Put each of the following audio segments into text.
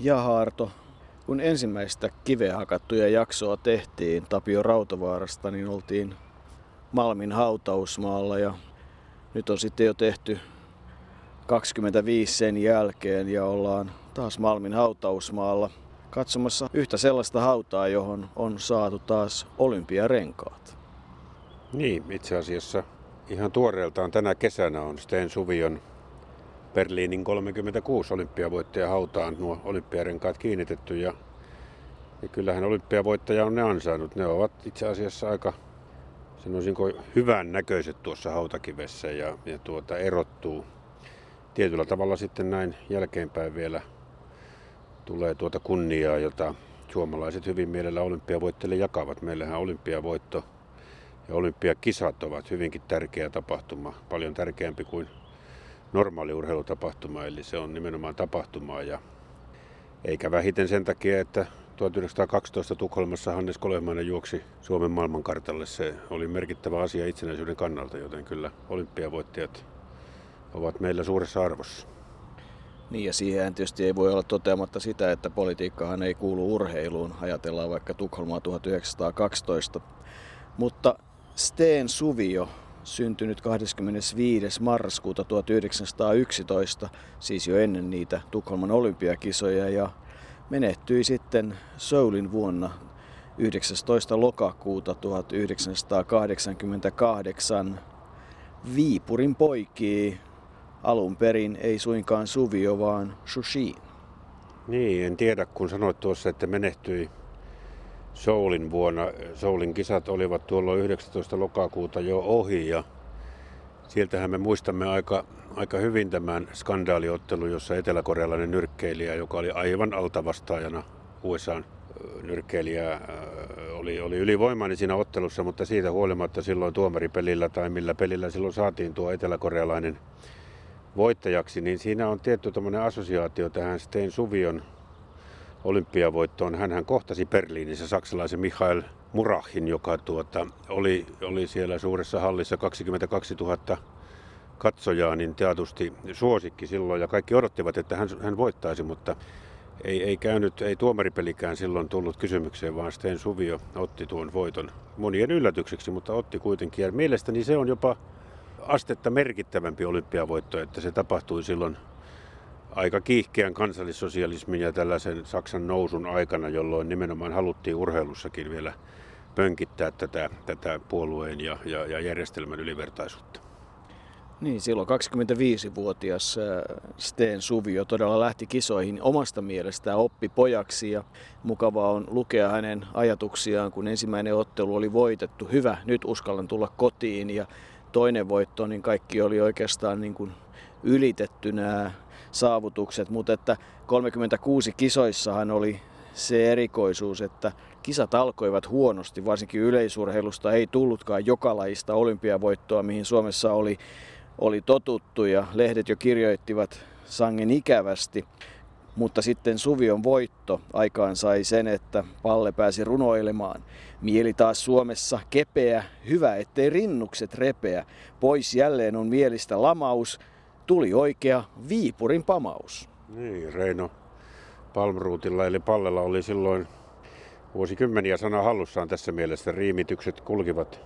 ja Haarto, kun ensimmäistä kiveä hakattuja jaksoa tehtiin Tapio Rautavaarasta, niin oltiin Malmin hautausmaalla ja nyt on sitten jo tehty 25 sen jälkeen ja ollaan taas Malmin hautausmaalla katsomassa yhtä sellaista hautaa, johon on saatu taas olympiarenkaat. Niin, itse asiassa ihan tuoreeltaan tänä kesänä on Sten Suvion Berliinin 36 olympiavoittaja hautaan nuo olympiarenkaat kiinnitetty ja, ja kyllähän olympiavoittaja on ne ansainnut. Ne ovat itse asiassa aika sanoisinko hyvän näköiset tuossa hautakivessä ja, ja tuota, erottuu. Tietyllä tavalla sitten näin jälkeenpäin vielä tulee tuota kunniaa, jota suomalaiset hyvin mielellä olympiavoitteille jakavat. Meillähän olympiavoitto ja olympiakisat ovat hyvinkin tärkeä tapahtuma, paljon tärkeämpi kuin normaali urheilutapahtuma, eli se on nimenomaan tapahtumaa ja eikä vähiten sen takia, että 1912 Tukholmassa Hannes Kolehmainen juoksi Suomen maailmankartalle. Se oli merkittävä asia itsenäisyyden kannalta, joten kyllä olympiavoittajat ovat meillä suuressa arvossa. Niin ja siihen tietysti ei voi olla toteamatta sitä, että politiikkahan ei kuulu urheiluun. Ajatellaan vaikka Tukholmaa 1912. Mutta Steen Suvio, syntynyt 25. marraskuuta 1911, siis jo ennen niitä Tukholman olympiakisoja ja menehtyi sitten Soulin vuonna 19. lokakuuta 1988 Viipurin poikii alun perin ei suinkaan Suvio, vaan Shushin. Niin, en tiedä, kun sanoit tuossa, että menehtyi Soulin vuonna. Soulin kisat olivat tuolla 19. lokakuuta jo ohi ja sieltähän me muistamme aika, aika hyvin tämän skandaaliottelu, jossa eteläkorealainen nyrkkeilijä, joka oli aivan altavastaajana USA nyrkkeilijä, oli, oli ylivoimainen siinä ottelussa, mutta siitä huolimatta silloin tuomaripelillä tai millä pelillä silloin saatiin tuo eteläkorealainen voittajaksi, niin siinä on tietty assosiaatio tähän Stein Suvion olympiavoittoon. hän kohtasi Berliinissä saksalaisen Michael Murahin, joka tuota, oli, oli siellä suuressa hallissa 22 000 katsojaa, niin teatusti suosikki silloin ja kaikki odottivat, että hän, hän voittaisi, mutta ei, ei käynyt, ei tuomaripelikään silloin tullut kysymykseen, vaan Sten Suvio otti tuon voiton monien yllätykseksi, mutta otti kuitenkin. Ja mielestäni se on jopa astetta merkittävämpi olympiavoitto, että se tapahtui silloin aika kiihkeän kansallissosialismin ja tällaisen Saksan nousun aikana, jolloin nimenomaan haluttiin urheilussakin vielä pönkittää tätä, tätä puolueen ja, ja, ja järjestelmän ylivertaisuutta. Niin, silloin 25-vuotias äh, Steen Suvio todella lähti kisoihin omasta mielestään oppi pojaksi ja mukavaa on lukea hänen ajatuksiaan, kun ensimmäinen ottelu oli voitettu. Hyvä, nyt uskallan tulla kotiin ja toinen voitto, niin kaikki oli oikeastaan niin kuin ylitetty nämä saavutukset, mutta että 36 kisoissahan oli se erikoisuus, että kisat alkoivat huonosti, varsinkin yleisurheilusta ei tullutkaan jokalaista olympiavoittoa, mihin Suomessa oli, oli totuttu ja lehdet jo kirjoittivat sangen ikävästi. Mutta sitten Suvion voitto aikaan sai sen, että Palle pääsi runoilemaan. Mieli taas Suomessa kepeä, hyvä ettei rinnukset repeä. Pois jälleen on mielistä lamaus, tuli oikea Viipurin pamaus. Niin, Reino Palmruutilla eli Pallella oli silloin vuosikymmeniä sana hallussaan tässä mielessä. Riimitykset kulkivat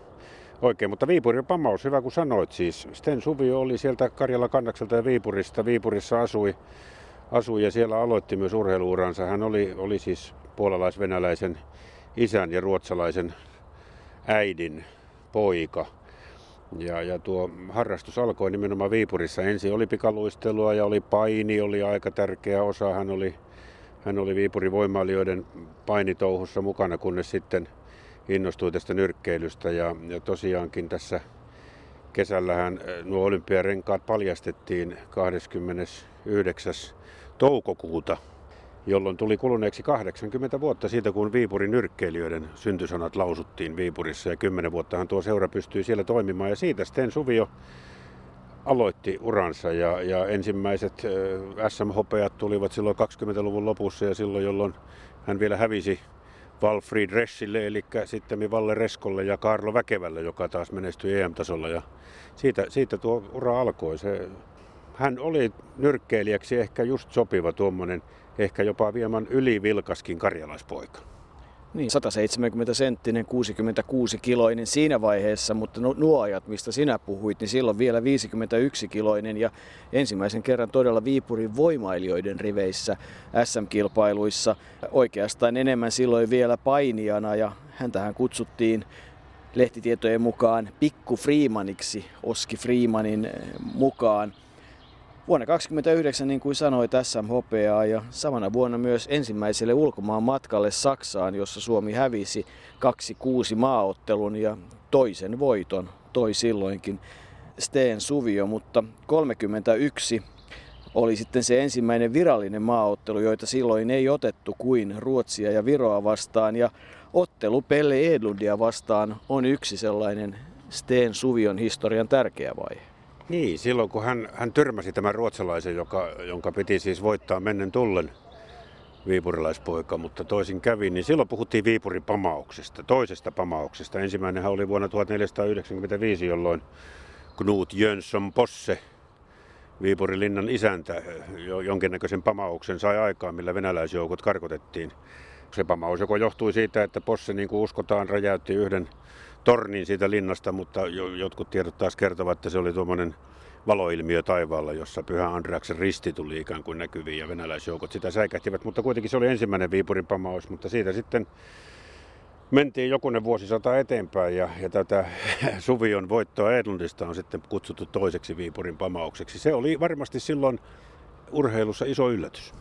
oikein, mutta Viipurin pamaus, hyvä kun sanoit siis. Sten Suvio oli sieltä Karjala Kannakselta ja Viipurista. Viipurissa asui, asui ja siellä aloitti myös urheiluuransa. Hän oli, oli siis puolalaisvenäläisen isän ja ruotsalaisen äidin poika. Ja, ja tuo harrastus alkoi nimenomaan Viipurissa. Ensin oli pikaluistelua ja oli paini, oli aika tärkeä osa. Hän oli, hän oli Viipurin voimailijoiden painitouhussa mukana, kunnes sitten innostui tästä nyrkkeilystä. Ja, ja tosiaankin tässä kesällähän eh, nuo olympiarenkaat paljastettiin 29. toukokuuta jolloin tuli kuluneeksi 80 vuotta siitä, kun Viipurin nyrkkeilijöiden syntysanat lausuttiin Viipurissa. Ja 10 vuottahan tuo seura pystyi siellä toimimaan. Ja siitä Sten Suvio aloitti uransa ja, ja ensimmäiset SM-hopeat tulivat silloin 20-luvun lopussa ja silloin, jolloin hän vielä hävisi Valfried Reschille, eli sitten Valle Reskolle ja Karlo Väkevälle, joka taas menestyi EM-tasolla. Ja siitä, siitä tuo ura alkoi. Se hän oli nyrkkeilijäksi ehkä just sopiva tuommoinen, ehkä jopa vieman ylivilkaskin karjalaispoika. Niin, 170 senttinen, 66 kiloinen siinä vaiheessa, mutta nuo ajat, mistä sinä puhuit, niin silloin vielä 51 kiloinen ja ensimmäisen kerran todella Viipurin voimailijoiden riveissä SM-kilpailuissa. Oikeastaan enemmän silloin vielä painijana ja häntähän kutsuttiin lehtitietojen mukaan Pikku Freemaniksi, Oski Freemanin mukaan. Vuonna 1929, niin kuin sanoi, tässä hopeaa ja samana vuonna myös ensimmäiselle ulkomaan matkalle Saksaan, jossa Suomi hävisi 2-6 maaottelun ja toisen voiton toi silloinkin Steen Suvio, mutta 31 oli sitten se ensimmäinen virallinen maaottelu, joita silloin ei otettu kuin Ruotsia ja Viroa vastaan. Ja ottelu Pelle Edlundia vastaan on yksi sellainen Steen Suvion historian tärkeä vaihe. Niin, silloin kun hän, hän törmäsi tämän ruotsalaisen, joka, jonka piti siis voittaa mennen tullen viipurilaispoika, mutta toisin kävi, niin silloin puhuttiin Viipurin pamauksesta, toisesta pamauksesta. Ensimmäinen oli vuonna 1495, jolloin Knut Jönsson Posse, Viipurin linnan isäntä, jonkinnäköisen pamauksen sai aikaan, millä venäläisjoukot karkotettiin. Se pamaus joko johtui siitä, että Posse, niin kuin uskotaan, räjäytti yhden tornin siitä linnasta, mutta jotkut tiedot taas kertovat, että se oli tuommoinen valoilmiö taivaalla, jossa Pyhä Andreaksen risti tuli ikään kuin näkyviin ja venäläisjoukot sitä säikähtivät, mutta kuitenkin se oli ensimmäinen Viipurin pamaus, mutta siitä sitten mentiin jokunen vuosisata eteenpäin ja, ja tätä Suvion voittoa Edlundista on sitten kutsuttu toiseksi Viipurin pamaukseksi. Se oli varmasti silloin urheilussa iso yllätys.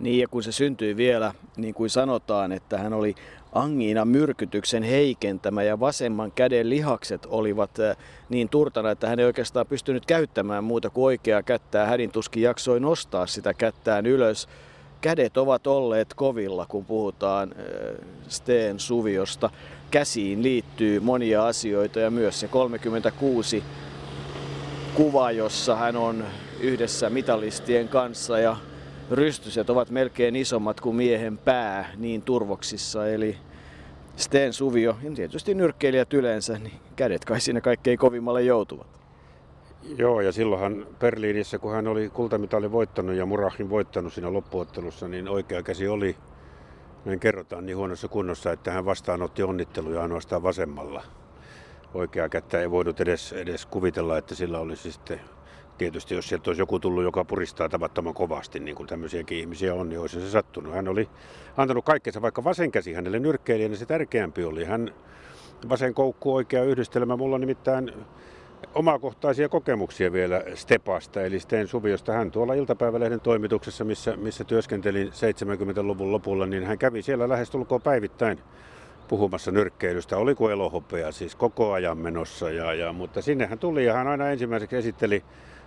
Niin ja kun se syntyi vielä, niin kuin sanotaan, että hän oli angiina myrkytyksen heikentämä ja vasemman käden lihakset olivat äh, niin turtana, että hän ei oikeastaan pystynyt käyttämään muuta kuin oikeaa kättää. Hädin tuskin jaksoi nostaa sitä kättään ylös. Kädet ovat olleet kovilla, kun puhutaan äh, Steen Suviosta. Käsiin liittyy monia asioita ja myös se 36 kuva, jossa hän on yhdessä mitalistien kanssa ja rystyset ovat melkein isommat kuin miehen pää niin turvoksissa. Eli Sten Suvio ja tietysti nyrkkeilijät yleensä, niin kädet kai siinä kaikkein kovimmalle joutuvat. Joo, ja silloinhan Berliinissä, kun hän oli kultamitalin voittanut ja Murahin voittanut siinä loppuottelussa, niin oikea käsi oli, näin kerrotaan, niin huonossa kunnossa, että hän vastaanotti onnitteluja ainoastaan vasemmalla. Oikea kättä ei voinut edes, edes kuvitella, että sillä olisi sitten tietysti jos sieltä olisi joku tullut, joka puristaa tavattoman kovasti, niin kuin tämmöisiäkin ihmisiä on, niin olisi se sattunut. Hän oli antanut kaikkensa, vaikka vasen käsi hänelle nyrkkeilijänä se tärkeämpi oli. Hän vasen koukku oikea yhdistelmä. Mulla on nimittäin omakohtaisia kokemuksia vielä Stepasta, eli Sten Suviosta. Hän tuolla iltapäivälehden toimituksessa, missä, missä työskentelin 70-luvun lopulla, niin hän kävi siellä lähestulkoon päivittäin puhumassa nyrkkeilystä. Oliko elohopea siis koko ajan menossa, ja, ja, mutta sinne hän tuli ja hän aina ensimmäiseksi esitteli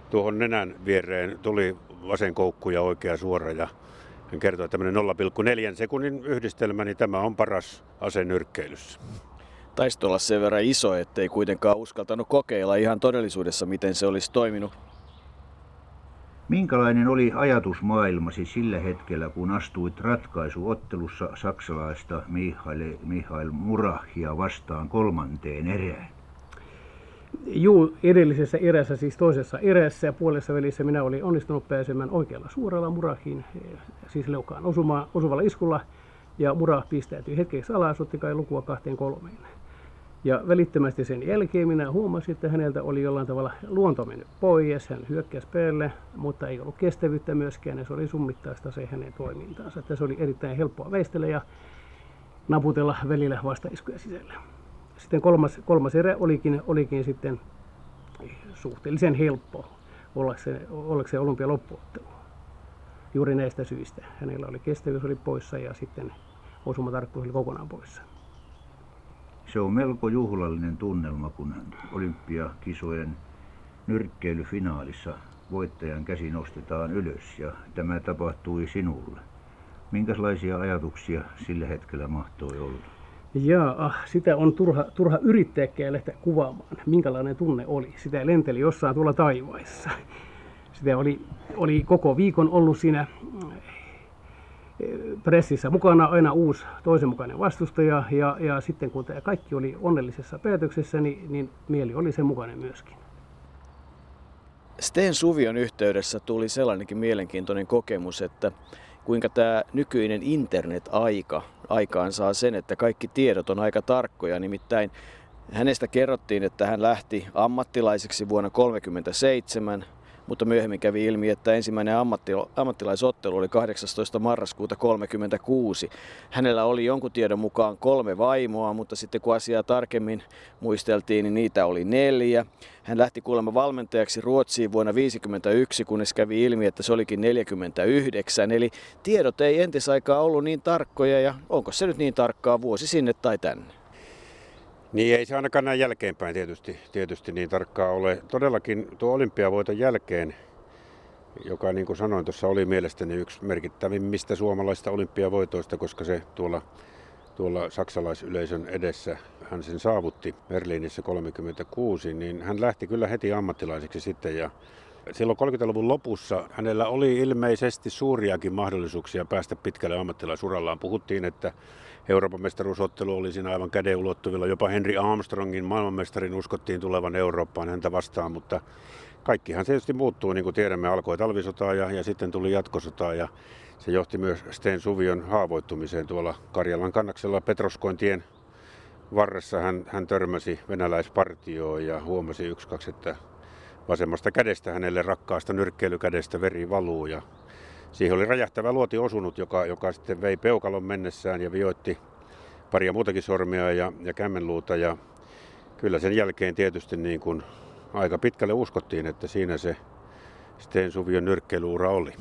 tuohon nenän viereen tuli vasen koukku ja oikea suora ja hän kertoi, että tämmöinen 0,4 sekunnin yhdistelmä, niin tämä on paras ase nyrkkeilyssä. Taisi olla sen verran iso, ettei kuitenkaan uskaltanut kokeilla ihan todellisuudessa, miten se olisi toiminut. Minkälainen oli ajatusmaailmasi sillä hetkellä, kun astuit ratkaisuottelussa saksalaista Mihail, Mihail Murahia vastaan kolmanteen erään? Juu, edellisessä erässä, siis toisessa erässä ja puolessa välissä minä olin onnistunut pääsemään oikealla suoralla murahiin, siis leukaan osuma, osuvalla iskulla. Ja murah pistäytyi hetkeksi alas, otti kai lukua kahteen kolmeen. Ja välittömästi sen jälkeen minä huomasin, että häneltä oli jollain tavalla luonto mennyt pois. Hän hyökkäsi päälle, mutta ei ollut kestävyyttä myöskään ja se oli summittaista se hänen toimintaansa. Että se oli erittäin helppoa väistellä ja naputella välillä vastaiskuja sisällä. Sitten kolmas, kolmas erä olikin, olikin sitten suhteellisen helppo ollakseen, ollakseen olympia loppuottelu. Juuri näistä syistä. Hänellä oli kestävyys oli poissa ja sitten osumatarkkuus oli kokonaan poissa. Se on melko juhlallinen tunnelma, kun olympiakisojen nyrkkeilyfinaalissa voittajan käsi nostetaan ylös ja tämä tapahtui sinulle. Minkälaisia ajatuksia sillä hetkellä mahtoi olla? Jaa, sitä on turha, turha yrittääkään lähteä kuvaamaan, minkälainen tunne oli. Sitä lenteli jossain tuolla taivaissa. Sitä oli, oli koko viikon ollut siinä eh, pressissä mukana aina uusi toisen mukainen vastustaja ja, ja sitten kun tämä kaikki oli onnellisessa päätöksessä, niin, niin mieli oli sen mukainen myöskin. Sten Suvion yhteydessä tuli sellainenkin mielenkiintoinen kokemus, että kuinka tämä nykyinen internet-aika aikaan saa sen, että kaikki tiedot on aika tarkkoja. Nimittäin hänestä kerrottiin, että hän lähti ammattilaiseksi vuonna 1937 mutta myöhemmin kävi ilmi, että ensimmäinen ammatti, ammattilaisottelu oli 18. marraskuuta 1936. Hänellä oli jonkun tiedon mukaan kolme vaimoa, mutta sitten kun asiaa tarkemmin muisteltiin, niin niitä oli neljä. Hän lähti kuulemma valmentajaksi Ruotsiin vuonna 1951, kunnes kävi ilmi, että se olikin 49. Eli tiedot ei entisaikaa ollut niin tarkkoja ja onko se nyt niin tarkkaa vuosi sinne tai tänne? Niin ei se ainakaan näin jälkeenpäin tietysti, tietysti niin tarkkaa ole. Todellakin tuo olympiavoiton jälkeen, joka niin kuin sanoin tuossa oli mielestäni yksi merkittävimmistä suomalaisista olympiavoitoista, koska se tuolla, tuolla saksalaisyleisön edessä hän sen saavutti Berliinissä 36, niin hän lähti kyllä heti ammattilaiseksi sitten ja Silloin 30-luvun lopussa hänellä oli ilmeisesti suuriakin mahdollisuuksia päästä pitkälle ammattilaisurallaan. Puhuttiin, että Euroopan mestaruusottelu oli siinä aivan käden ulottuvilla. Jopa Henry Armstrongin maailmanmestarin uskottiin tulevan Eurooppaan häntä vastaan, mutta kaikkihan se tietysti muuttuu, niin kuin tiedämme. Alkoi talvisota ja, ja sitten tuli jatkosota ja se johti myös Sten Suvion haavoittumiseen tuolla Karjalan kannaksella Petroskointien varressa. Hän, hän törmäsi venäläispartioon ja huomasi yksi kaksi, että vasemmasta kädestä hänelle rakkaasta nyrkkeilykädestä veri valuu ja siihen oli räjähtävä luoti osunut, joka, joka sitten vei peukalon mennessään ja vioitti paria muutakin sormia ja, ja kämmenluuta ja kyllä sen jälkeen tietysti niin kuin aika pitkälle uskottiin, että siinä se Sten Suvion nyrkkeiluura oli.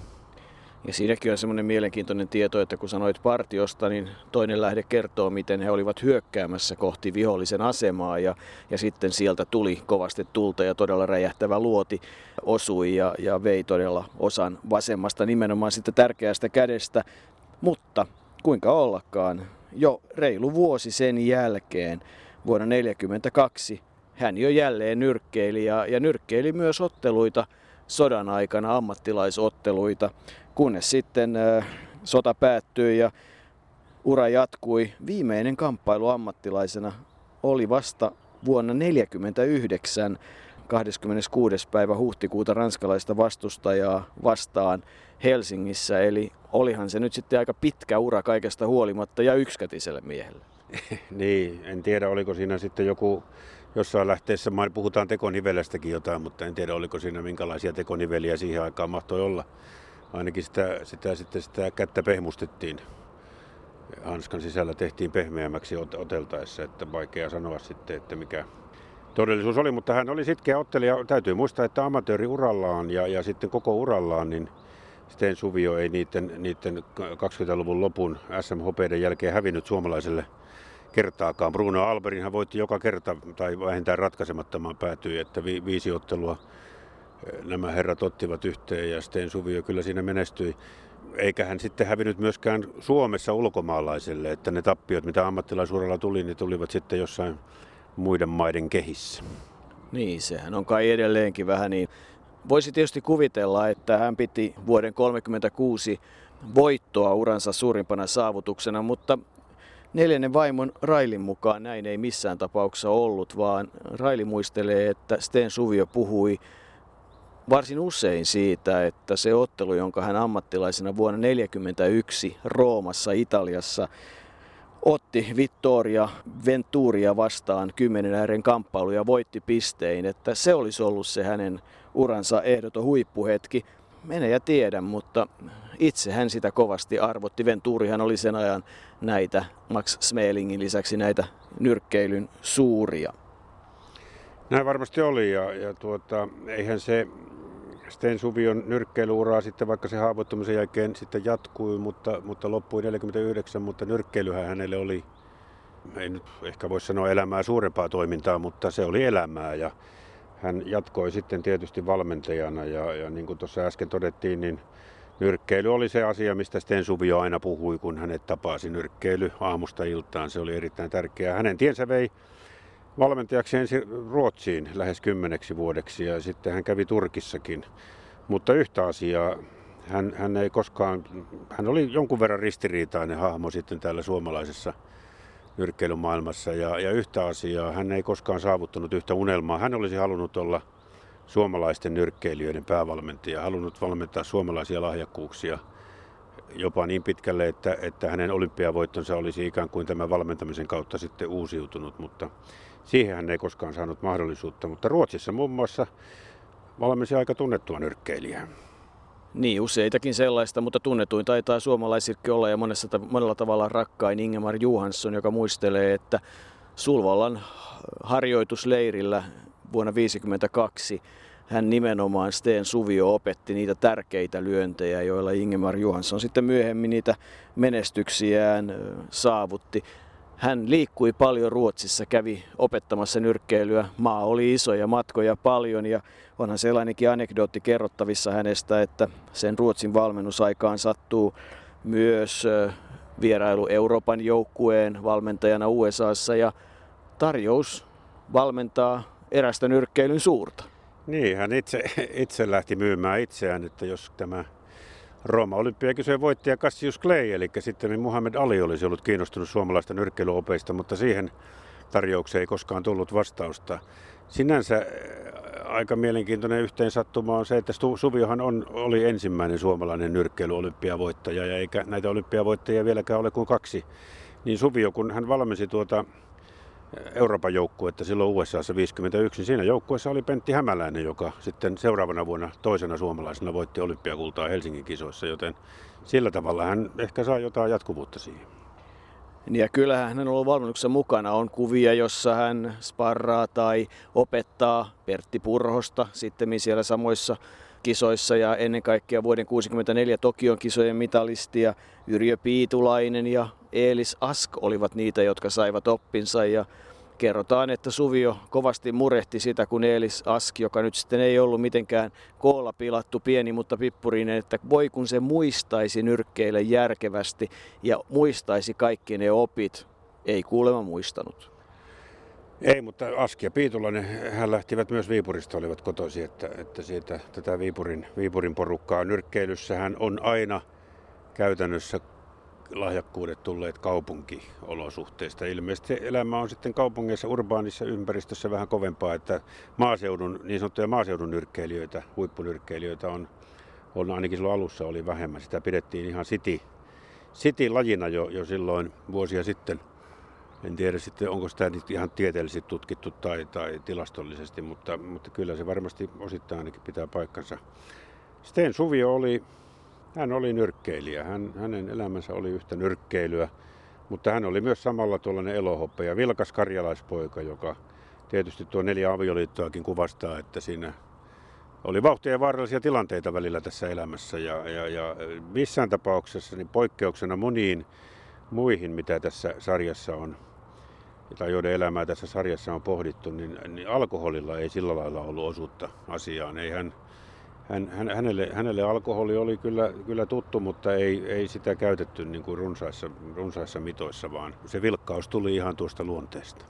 Ja siinäkin on semmoinen mielenkiintoinen tieto, että kun sanoit partiosta, niin toinen lähde kertoo, miten he olivat hyökkäämässä kohti vihollisen asemaa ja, ja sitten sieltä tuli kovasti tulta ja todella räjähtävä luoti osui ja, ja vei todella osan vasemmasta nimenomaan sitten tärkeästä kädestä. Mutta kuinka ollakaan, jo reilu vuosi sen jälkeen, vuonna 1942, hän jo jälleen nyrkkeili ja, ja nyrkkeili myös otteluita sodan aikana, ammattilaisotteluita kunnes sitten sota päättyi ja ura jatkui. Viimeinen kamppailu ammattilaisena oli vasta vuonna 1949 26. päivä huhtikuuta ranskalaista vastustajaa vastaan Helsingissä. Eli olihan se nyt sitten aika pitkä ura kaikesta huolimatta ja yksikätiselle miehelle. niin, en tiedä oliko siinä sitten joku jossain lähteessä, puhutaan tekonivelestäkin jotain, mutta en tiedä oliko siinä minkälaisia tekoniveliä siihen aikaan mahtoi olla ainakin sitä, sitä, sitä, sitä kättä pehmustettiin. Hanskan sisällä tehtiin pehmeämmäksi oteltaessa, että vaikea sanoa sitten, että mikä todellisuus oli, mutta hän oli sitkeä ottelija. Täytyy muistaa, että amatööriurallaan ja, ja sitten koko urallaan, niin Sten Suvio ei niiden, niiden 20-luvun lopun SMHPden jälkeen hävinnyt suomalaiselle kertaakaan. Bruno Alberin hän voitti joka kerta, tai vähintään ratkaisemattomaan päätyi, että vi, viisi ottelua nämä herrat ottivat yhteen ja Sten Suvio kyllä siinä menestyi. Eikä hän sitten hävinnyt myöskään Suomessa ulkomaalaiselle, että ne tappiot, mitä ammattilaisuudella tuli, niin tulivat sitten jossain muiden maiden kehissä. Niin, sehän on kai edelleenkin vähän niin. Voisi tietysti kuvitella, että hän piti vuoden 1936 voittoa uransa suurimpana saavutuksena, mutta neljännen vaimon Railin mukaan näin ei missään tapauksessa ollut, vaan Raili muistelee, että Sten Suvio puhui varsin usein siitä, että se ottelu, jonka hän ammattilaisena vuonna 1941 Roomassa, Italiassa, otti Vittoria Venturia vastaan kymmenen äären kamppailu ja voitti pistein, että se olisi ollut se hänen uransa ehdoton huippuhetki. Mene ja tiedä, mutta itse hän sitä kovasti arvotti. Venturihan oli sen ajan näitä Max Smelingin lisäksi näitä nyrkkeilyn suuria. Näin varmasti oli ja, ja tuota, eihän se Sten Suvion nyrkkeilyuraa sitten, vaikka se haavoittumisen jälkeen sitten jatkui, mutta, mutta loppui 49, mutta nyrkkeilyhän hänelle oli, ei nyt ehkä voi sanoa elämää suurempaa toimintaa, mutta se oli elämää ja hän jatkoi sitten tietysti valmentajana ja, ja niin kuin tuossa äsken todettiin, niin nyrkkeily oli se asia, mistä Sten Suvio aina puhui, kun hänet tapasi nyrkkeily aamusta iltaan. Se oli erittäin tärkeää. Hänen tiensä vei valmentajaksi ensin Ruotsiin lähes kymmeneksi vuodeksi ja sitten hän kävi Turkissakin. Mutta yhtä asiaa, hän, hän ei koskaan, hän oli jonkun verran ristiriitainen hahmo sitten täällä suomalaisessa nyrkkeilymaailmassa ja, ja yhtä asiaa, hän ei koskaan saavuttanut yhtä unelmaa. Hän olisi halunnut olla suomalaisten nyrkkeilijöiden päävalmentaja, halunnut valmentaa suomalaisia lahjakkuuksia jopa niin pitkälle, että, että hänen olympiavoittonsa olisi ikään kuin tämän valmentamisen kautta sitten uusiutunut, mutta siihen hän ei koskaan saanut mahdollisuutta. Mutta Ruotsissa muun muassa valmensi aika tunnettua nyrkkeilijää. Niin, useitakin sellaista, mutta tunnetuin taitaa suomalaisillekin olla ja monessa, monella tavalla rakkain Ingemar Johansson, joka muistelee, että Sulvallan harjoitusleirillä vuonna 1952 hän nimenomaan Steen Suvio opetti niitä tärkeitä lyöntejä, joilla Ingemar Johansson sitten myöhemmin niitä menestyksiään saavutti. Hän liikkui paljon Ruotsissa, kävi opettamassa nyrkkeilyä. Maa oli iso ja matkoja paljon ja onhan sellainenkin anekdootti kerrottavissa hänestä, että sen Ruotsin valmennusaikaan sattuu myös vierailu Euroopan joukkueen valmentajana USAssa ja tarjous valmentaa erästä nyrkkeilyn suurta. Niin, hän itse, itse lähti myymään itseään, että jos tämä Rooma olympiakisojen voittaja Cassius Clay, eli sitten Muhammed Ali olisi ollut kiinnostunut suomalaista nyrkkeilyopeista, mutta siihen tarjoukseen ei koskaan tullut vastausta. Sinänsä äh, aika mielenkiintoinen yhteen sattuma on se, että Suviohan on, oli ensimmäinen suomalainen nyrkkeilyolympiavoittaja ja eikä näitä olympiavoittajia vieläkään ole kuin kaksi. Niin Suvio, kun hän valmensi tuota Euroopan joukkuetta silloin USAssa 51. Siinä joukkueessa oli Pentti Hämäläinen, joka sitten seuraavana vuonna toisena suomalaisena voitti olympiakultaa Helsingin kisoissa, joten sillä tavalla hän ehkä saa jotain jatkuvuutta siihen. Ja kyllähän hän on ollut valmennuksessa mukana. On kuvia, jossa hän sparraa tai opettaa Pertti Purhosta sitten siellä samoissa kisoissa ja ennen kaikkea vuoden 1964 Tokion kisojen mitalistia Yrjö Piitulainen ja Eelis Ask olivat niitä, jotka saivat oppinsa ja kerrotaan, että Suvio kovasti murehti sitä, kun Eelis Ask, joka nyt sitten ei ollut mitenkään koolla pilattu pieni, mutta pippurinen, että voi kun se muistaisi nyrkkeille järkevästi ja muistaisi kaikki ne opit, ei kuulemma muistanut. Ei, mutta Aski ja Piitulainen, hän lähtivät myös Viipurista, olivat kotoisi, että, että siitä tätä Viipurin, Viipurin porukkaa nyrkkeilyssä on aina käytännössä lahjakkuudet tulleet kaupunkiolosuhteista. Ilmeisesti elämä on sitten kaupungeissa, urbaanissa ympäristössä vähän kovempaa, että maaseudun, niin sanottuja maaseudun nyrkkeilijöitä, huippunyrkkeilijöitä on, on ainakin silloin alussa oli vähemmän. Sitä pidettiin ihan city, city-lajina jo, jo silloin vuosia sitten. En tiedä sitten, onko sitä nyt ihan tieteellisesti tutkittu tai, tai tilastollisesti, mutta, mutta kyllä se varmasti osittain ainakin pitää paikkansa. Sten Suvio oli hän oli nyrkkeilijä. Hän, hänen elämänsä oli yhtä nyrkkeilyä, mutta hän oli myös samalla tuollainen elohoppe ja vilkas karjalaispoika, joka tietysti tuo neljä avioliittoakin kuvastaa, että siinä oli vauhtia ja vaarallisia tilanteita välillä tässä elämässä ja, ja, ja missään tapauksessa niin poikkeuksena moniin muihin, mitä tässä sarjassa on, tai joiden elämää tässä sarjassa on pohdittu, niin, niin alkoholilla ei sillä lailla ollut osuutta asiaan. Ei hän, hän, hän, hänelle, hänelle alkoholi oli kyllä, kyllä tuttu, mutta ei, ei sitä käytetty niin kuin runsaissa, runsaissa mitoissa, vaan se vilkkaus tuli ihan tuosta luonteesta.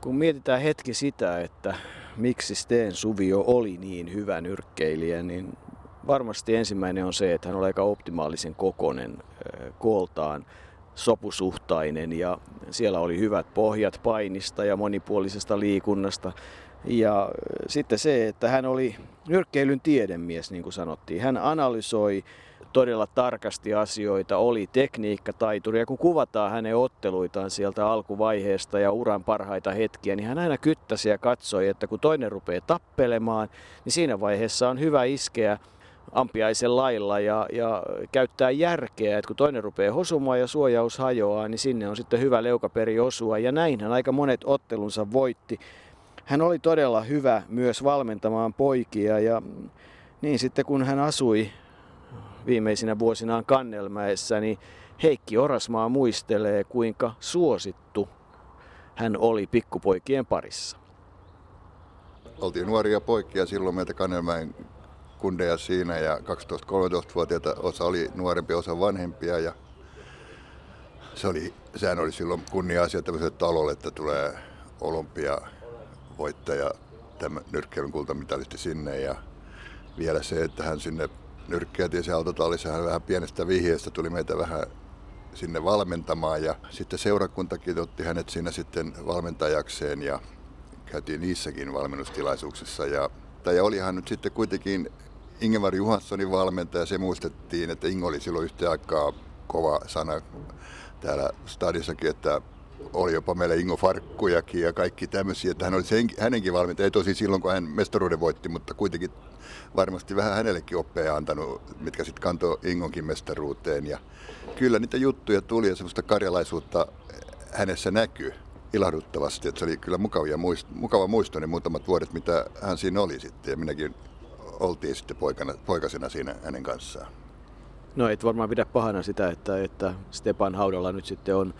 Kun mietitään hetki sitä, että miksi Steen Suvio oli niin hyvä nyrkkeilijä, niin varmasti ensimmäinen on se, että hän oli aika optimaalisen kokonen kooltaan sopusuhtainen ja siellä oli hyvät pohjat painista ja monipuolisesta liikunnasta. Ja sitten se, että hän oli nyrkkeilyn tiedemies, niin kuin sanottiin. Hän analysoi todella tarkasti asioita, oli tekniikkataituri. Ja kun kuvataan hänen otteluitaan sieltä alkuvaiheesta ja uran parhaita hetkiä, niin hän aina kyttäsi ja katsoi, että kun toinen rupeaa tappelemaan, niin siinä vaiheessa on hyvä iskeä ampiaisen lailla ja, ja käyttää järkeä, että kun toinen rupeaa hosumaan ja suojaus hajoaa, niin sinne on sitten hyvä leukaperi osua. Ja näinhän aika monet ottelunsa voitti hän oli todella hyvä myös valmentamaan poikia ja niin sitten kun hän asui viimeisinä vuosinaan Kannelmäessä, niin Heikki Orasmaa muistelee, kuinka suosittu hän oli pikkupoikien parissa. Oltiin nuoria poikia silloin meitä Kannelmäen kundeja siinä ja 12-13-vuotiaita osa oli nuorempi, osa vanhempia ja se oli, sehän oli silloin kunnia-asia tämmöiselle talolle, että tulee olympia voittaja, tämä nyrkkeilyn kultamitalisti sinne. Ja vielä se, että hän sinne nyrkkeiltiin se autotallissa, hän vähän pienestä vihjeestä tuli meitä vähän sinne valmentamaan. Ja sitten seurakuntakin otti hänet siinä sitten valmentajakseen ja käytiin niissäkin valmennustilaisuuksissa. Ja, tai olihan nyt sitten kuitenkin Ingemar Johanssonin valmentaja, se muistettiin, että Ingo oli silloin yhtä aikaa kova sana täällä stadissakin, että oli jopa meillä Ingo Farkkujakin ja kaikki tämmöisiä, että hän oli sen, hänenkin valmentaja, ei tosi silloin kun hän mestaruuden voitti, mutta kuitenkin varmasti vähän hänellekin oppeja antanut, mitkä sitten kantoi Ingonkin mestaruuteen. Ja kyllä niitä juttuja tuli ja semmoista karjalaisuutta hänessä näkyy ilahduttavasti, että se oli kyllä mukavia muist, mukava muisto ne muutamat vuodet, mitä hän siinä oli sitten ja minäkin oltiin sitten poikana, poikasena siinä hänen kanssaan. No et varmaan pidä pahana sitä, että, että Stepan haudalla nyt sitten on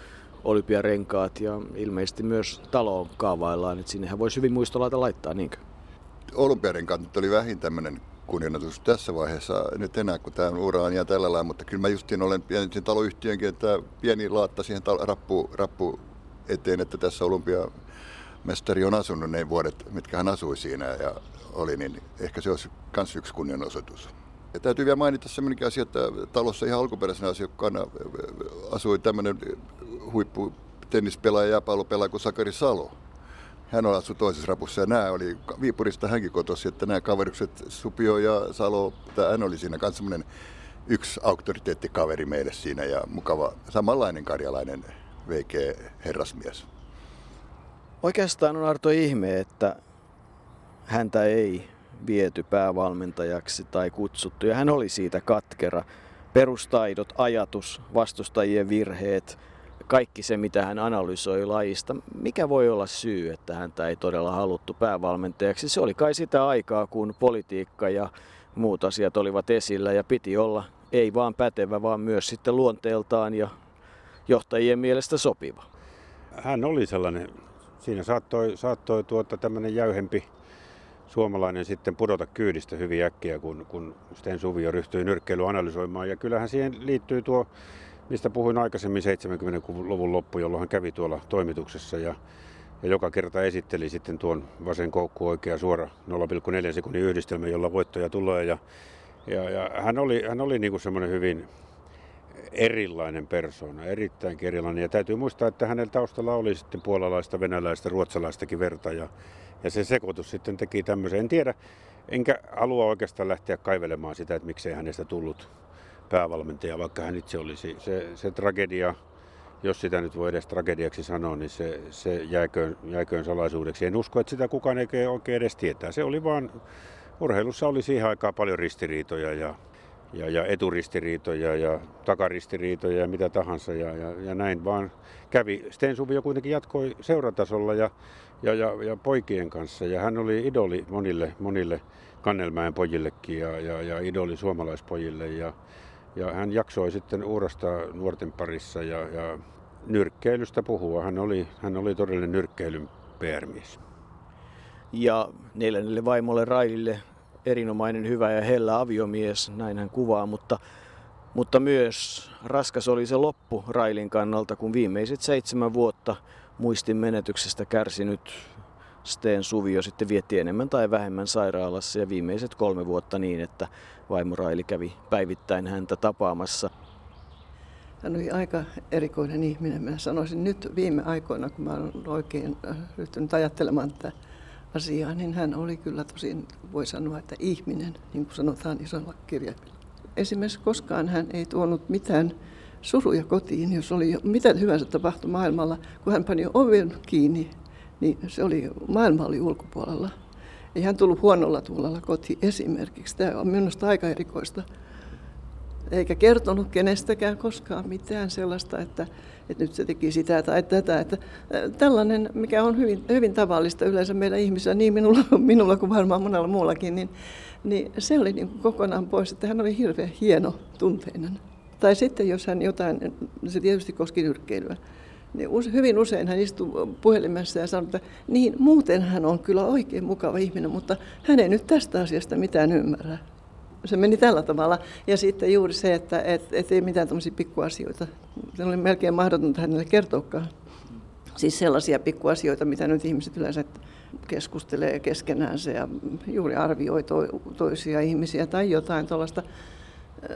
olympiarenkaat ja ilmeisesti myös taloon kaavaillaan, että sinnehän voisi hyvin muistolaita laittaa, niinkö? Olympiarenkaat nyt oli vähin tämmöinen kunnianotus tässä vaiheessa nyt enää, kun tämä ura on ja tällä lailla, mutta kyllä mä justiin olen pieni taloyhtiönkin, että pieni laatta siihen tal- rappu, rappu eteen, että tässä olympiamestari on asunut ne vuodet, mitkä hän asui siinä ja oli, niin ehkä se olisi myös yksi kunnianosoitus. Ja täytyy vielä mainita sellainen asia, että talossa ihan alkuperäisenä asiakkaana asui tämmöinen huippu tennispelaaja ja jääpallopelaaja kuin Sakari Salo. Hän on asui toisessa rapussa ja nämä oli Viipurista hänkin kotosi, että nämä kaverukset Supio ja Salo, hän oli siinä kanssa semmoinen yksi auktoriteettikaveri meille siinä ja mukava samanlainen karjalainen VG herrasmies. Oikeastaan on Arto ihme, että häntä ei viety päävalmentajaksi tai kutsuttu. Ja hän oli siitä katkera. Perustaidot, ajatus, vastustajien virheet, kaikki se mitä hän analysoi lajista. Mikä voi olla syy, että häntä ei todella haluttu päävalmentajaksi? Se oli kai sitä aikaa, kun politiikka ja muut asiat olivat esillä ja piti olla ei vaan pätevä, vaan myös sitten luonteeltaan ja johtajien mielestä sopiva. Hän oli sellainen, siinä saattoi, saattoi tuota tämmöinen jäyhempi suomalainen sitten pudota kyydistä hyvin äkkiä, kun, kun Sten Suvio ryhtyi nyrkkeilyä analysoimaan. Ja kyllähän siihen liittyy tuo, mistä puhuin aikaisemmin 70-luvun loppu, jolloin hän kävi tuolla toimituksessa ja, ja joka kerta esitteli sitten tuon vasen koukku oikea suora 0,4 sekunnin yhdistelmä, jolla voittoja tulee. Ja, ja, ja hän oli, hän oli niin semmoinen hyvin erilainen persona, erittäin erilainen. Ja täytyy muistaa, että hänellä taustalla oli sitten puolalaista, venäläistä, ruotsalaistakin verta. Ja, ja se sekoitus sitten teki tämmöisen. En tiedä, enkä halua oikeastaan lähteä kaivelemaan sitä, että miksei hänestä tullut päävalmentaja, vaikka hän itse olisi. Se, se tragedia, jos sitä nyt voi edes tragediaksi sanoa, niin se, se jääköön, jääköön salaisuudeksi. En usko, että sitä kukaan ei oikein edes tietää. Se oli vaan, urheilussa oli siihen aikaan paljon ristiriitoja ja, ja, ja eturistiriitoja ja takaristiriitoja ja mitä tahansa. Ja, ja, ja näin vaan kävi. Sten Suvio kuitenkin jatkoi seuratasolla ja ja, ja, ja poikien kanssa. Ja hän oli idoli monille, monille Kannelmäen pojillekin ja, ja, ja idoli suomalaispojille. Ja, ja hän jaksoi sitten uurastaa nuorten parissa ja, ja nyrkkeilystä puhua. Hän oli, hän oli todellinen nyrkkeilyn PR-mies. Ja neljännelle vaimolle Railille erinomainen, hyvä ja hellä aviomies, näin hän kuvaa, mutta, mutta myös raskas oli se loppu Railin kannalta, kun viimeiset seitsemän vuotta muistin menetyksestä kärsinyt Steen Suvio sitten vietti enemmän tai vähemmän sairaalassa ja viimeiset kolme vuotta niin, että vaimo Raili kävi päivittäin häntä tapaamassa. Hän oli aika erikoinen ihminen. Mä sanoisin nyt viime aikoina, kun mä olen oikein äh, ryhtynyt ajattelemaan tätä asiaa, niin hän oli kyllä tosin, voi sanoa, että ihminen, niin kuin sanotaan isolla kirjaimella. Esimerkiksi koskaan hän ei tuonut mitään suruja kotiin, jos oli mitä hyvänsä tapahtui maailmalla. Kun hän pani oven kiinni, niin se oli, maailma oli ulkopuolella. Ei hän tullut huonolla tuulella kotiin esimerkiksi. Tämä on minusta aika erikoista. Eikä kertonut kenestäkään koskaan mitään sellaista, että, että nyt se teki sitä tai tätä. Että tällainen, mikä on hyvin, hyvin tavallista yleensä meidän ihmisillä, niin minulla, minulla kuin varmaan monella muullakin, niin, niin se oli niin kokonaan pois, että hän oli hirveän hieno tunteinen. Tai sitten jos hän jotain, se tietysti koski nyrkkeilyä, niin hyvin usein hän istuu puhelimessa ja sanoo, että niin, muuten hän on kyllä oikein mukava ihminen, mutta hän ei nyt tästä asiasta mitään ymmärrä. Se meni tällä tavalla. Ja sitten juuri se, että et, et ei mitään tämmöisiä pikkuasioita. Se oli melkein mahdotonta hänelle kertoakaan. Siis sellaisia pikkuasioita, mitä nyt ihmiset yleensä keskustelee keskenäänsä ja juuri arvioi to, toisia ihmisiä tai jotain tuollaista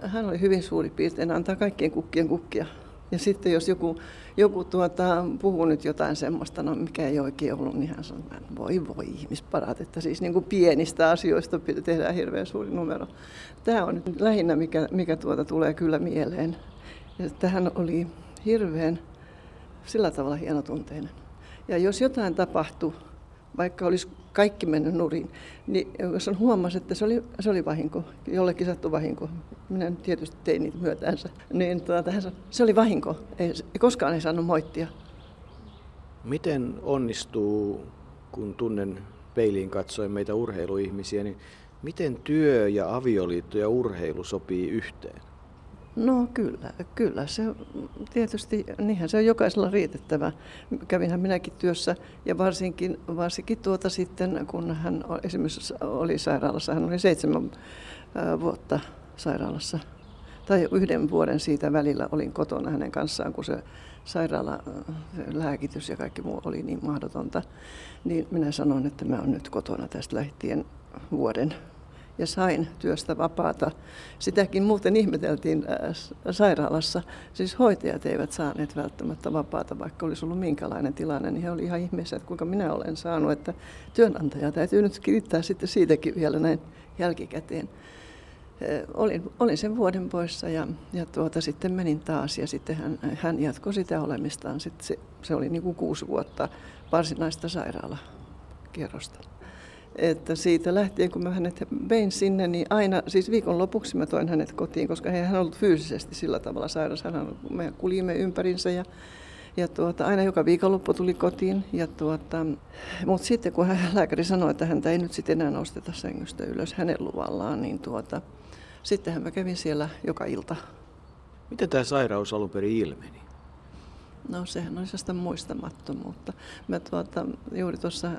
hän oli hyvin suuri piirtein antaa kaikkien kukkien kukkia. Ja sitten jos joku, joku tuota, puhuu nyt jotain semmoista, no mikä ei oikein ollut, niin hän sanoo, että voi voi ihmisparat, että siis niin kuin pienistä asioista tehdään hirveän suuri numero. Tämä on nyt lähinnä, mikä, mikä tuota tulee kyllä mieleen. Ja tähän oli hirveän sillä tavalla hienotunteinen. Ja jos jotain tapahtui, vaikka olisi kaikki mennyt nurin, niin jos on huomasi, että se oli, se oli vahinko, jollekin sattui vahinko, minä tietysti tein niitä myötänsä, niin tuota, se oli vahinko, ei, koskaan ei saanut moittia. Miten onnistuu, kun tunnen peiliin katsoen meitä urheiluihmisiä, niin miten työ ja avioliitto ja urheilu sopii yhteen? No kyllä, kyllä se tietysti, niinhän se on jokaisella riitettävä. Kävinhän minäkin työssä ja varsinkin, varsinkin tuota sitten, kun hän esimerkiksi oli sairaalassa, hän oli seitsemän vuotta sairaalassa. Tai yhden vuoden siitä välillä olin kotona hänen kanssaan, kun se sairaala, lääkitys ja kaikki muu oli niin mahdotonta. Niin minä sanoin, että mä olen nyt kotona tästä lähtien vuoden ja sain työstä vapaata. Sitäkin muuten ihmeteltiin äh, sairaalassa. Siis hoitajat eivät saaneet välttämättä vapaata, vaikka olisi ollut minkälainen tilanne, niin he olivat ihan ihmeessä, että kuinka minä olen saanut, että työnantaja täytyy nyt kiittää sitten siitäkin vielä näin jälkikäteen. Äh, olin, olin sen vuoden poissa ja, ja tuota, sitten menin taas ja sitten hän, hän jatkoi sitä olemistaan. Sitten se, se oli niin kuin kuusi vuotta varsinaista sairaalakierrosta että siitä lähtien, kun mä hänet vein sinne, niin aina, siis viikonlopuksi mä toin hänet kotiin, koska hän on ollut fyysisesti sillä tavalla sairas. Hän, me kuljimme ympärinsä ja, ja tuota, aina joka viikonloppu tuli kotiin. Ja tuota, mutta sitten kun hän, lääkäri sanoi, että häntä ei nyt sitten enää nosteta sängystä ylös hänen luvallaan, niin tuota, sittenhän mä kävin siellä joka ilta. Miten tämä sairaus alun perin ilmeni? No sehän on sellaista muistamattomuutta. Mä tuota, juuri tuossa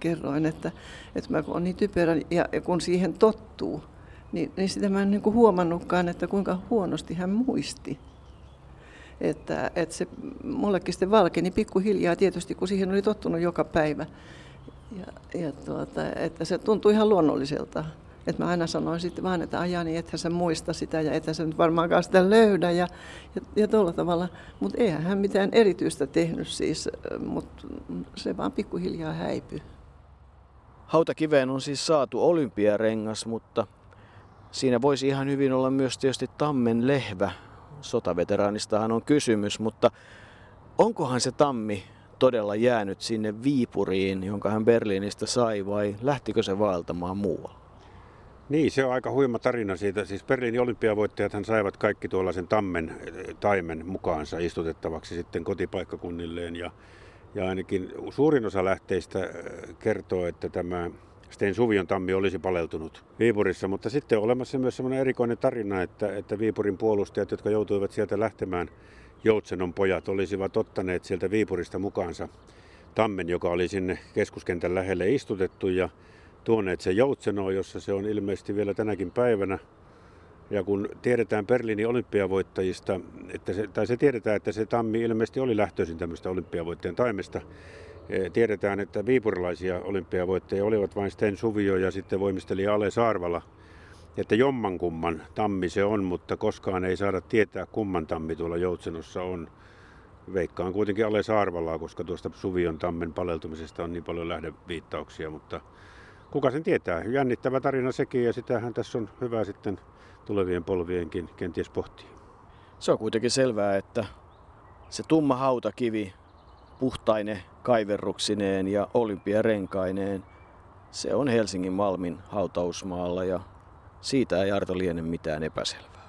kerroin, että, että mä olen niin typerä ja, ja kun siihen tottuu, niin, niin sitä mä en niin kuin huomannutkaan, että kuinka huonosti hän muisti. Että, että se mullekin sitten valkeni pikkuhiljaa tietysti, kun siihen oli tottunut joka päivä. Ja, ja tuota, että se tuntui ihan luonnolliselta. Että mä aina sanoin sitten vaan, että ajani, niin ethän sä muista sitä ja ethän sä nyt varmaankaan sitä löydä ja, ja, ja tuolla tavalla. Mutta eihän hän mitään erityistä tehnyt siis, mutta se vaan pikkuhiljaa häipyi. Hautakiveen on siis saatu olympiarengas, mutta siinä voisi ihan hyvin olla myös tietysti tammen lehvä. Sotaveteraanistahan on kysymys, mutta onkohan se tammi todella jäänyt sinne Viipuriin, jonka hän Berliinistä sai, vai lähtikö se vaeltamaan muualle? Niin, se on aika huima tarina siitä. Siis Berliinin olympiavoittajat saivat kaikki tuollaisen tammen taimen mukaansa istutettavaksi sitten kotipaikkakunnilleen. Ja, ja ainakin suurin osa lähteistä äh, kertoo, että tämä Sten Suvion tammi olisi paleltunut Viipurissa, mutta sitten on olemassa myös sellainen erikoinen tarina, että, että Viipurin puolustajat, jotka joutuivat sieltä lähtemään, Joutsenon pojat, olisivat ottaneet sieltä Viipurista mukaansa tammen, joka oli sinne keskuskentän lähelle istutettu ja tuoneet se Joutsenoon, jossa se on ilmeisesti vielä tänäkin päivänä. Ja kun tiedetään Berliinin olympiavoittajista, että se, tai se tiedetään, että se tammi ilmeisesti oli lähtöisin tämmöistä olympiavoittajan taimesta, e, tiedetään, että viipurilaisia olympiavoittajia olivat vain Sten Suvio ja sitten voimisteli Ale Saarvala, että jommankumman tammi se on, mutta koskaan ei saada tietää kumman tammi tuolla Joutsenossa on. Veikkaan kuitenkin Ale Saarvalaa, koska tuosta Suvion tammen paleltumisesta on niin paljon lähdeviittauksia, mutta kuka sen tietää. Jännittävä tarina sekin ja sitähän tässä on hyvä sitten tulevien polvienkin kenties pohtia. Se on kuitenkin selvää, että se tumma hautakivi puhtaine kaiverruksineen ja olympiarenkaineen, se on Helsingin Malmin hautausmaalla ja siitä ei Arto liene mitään epäselvää.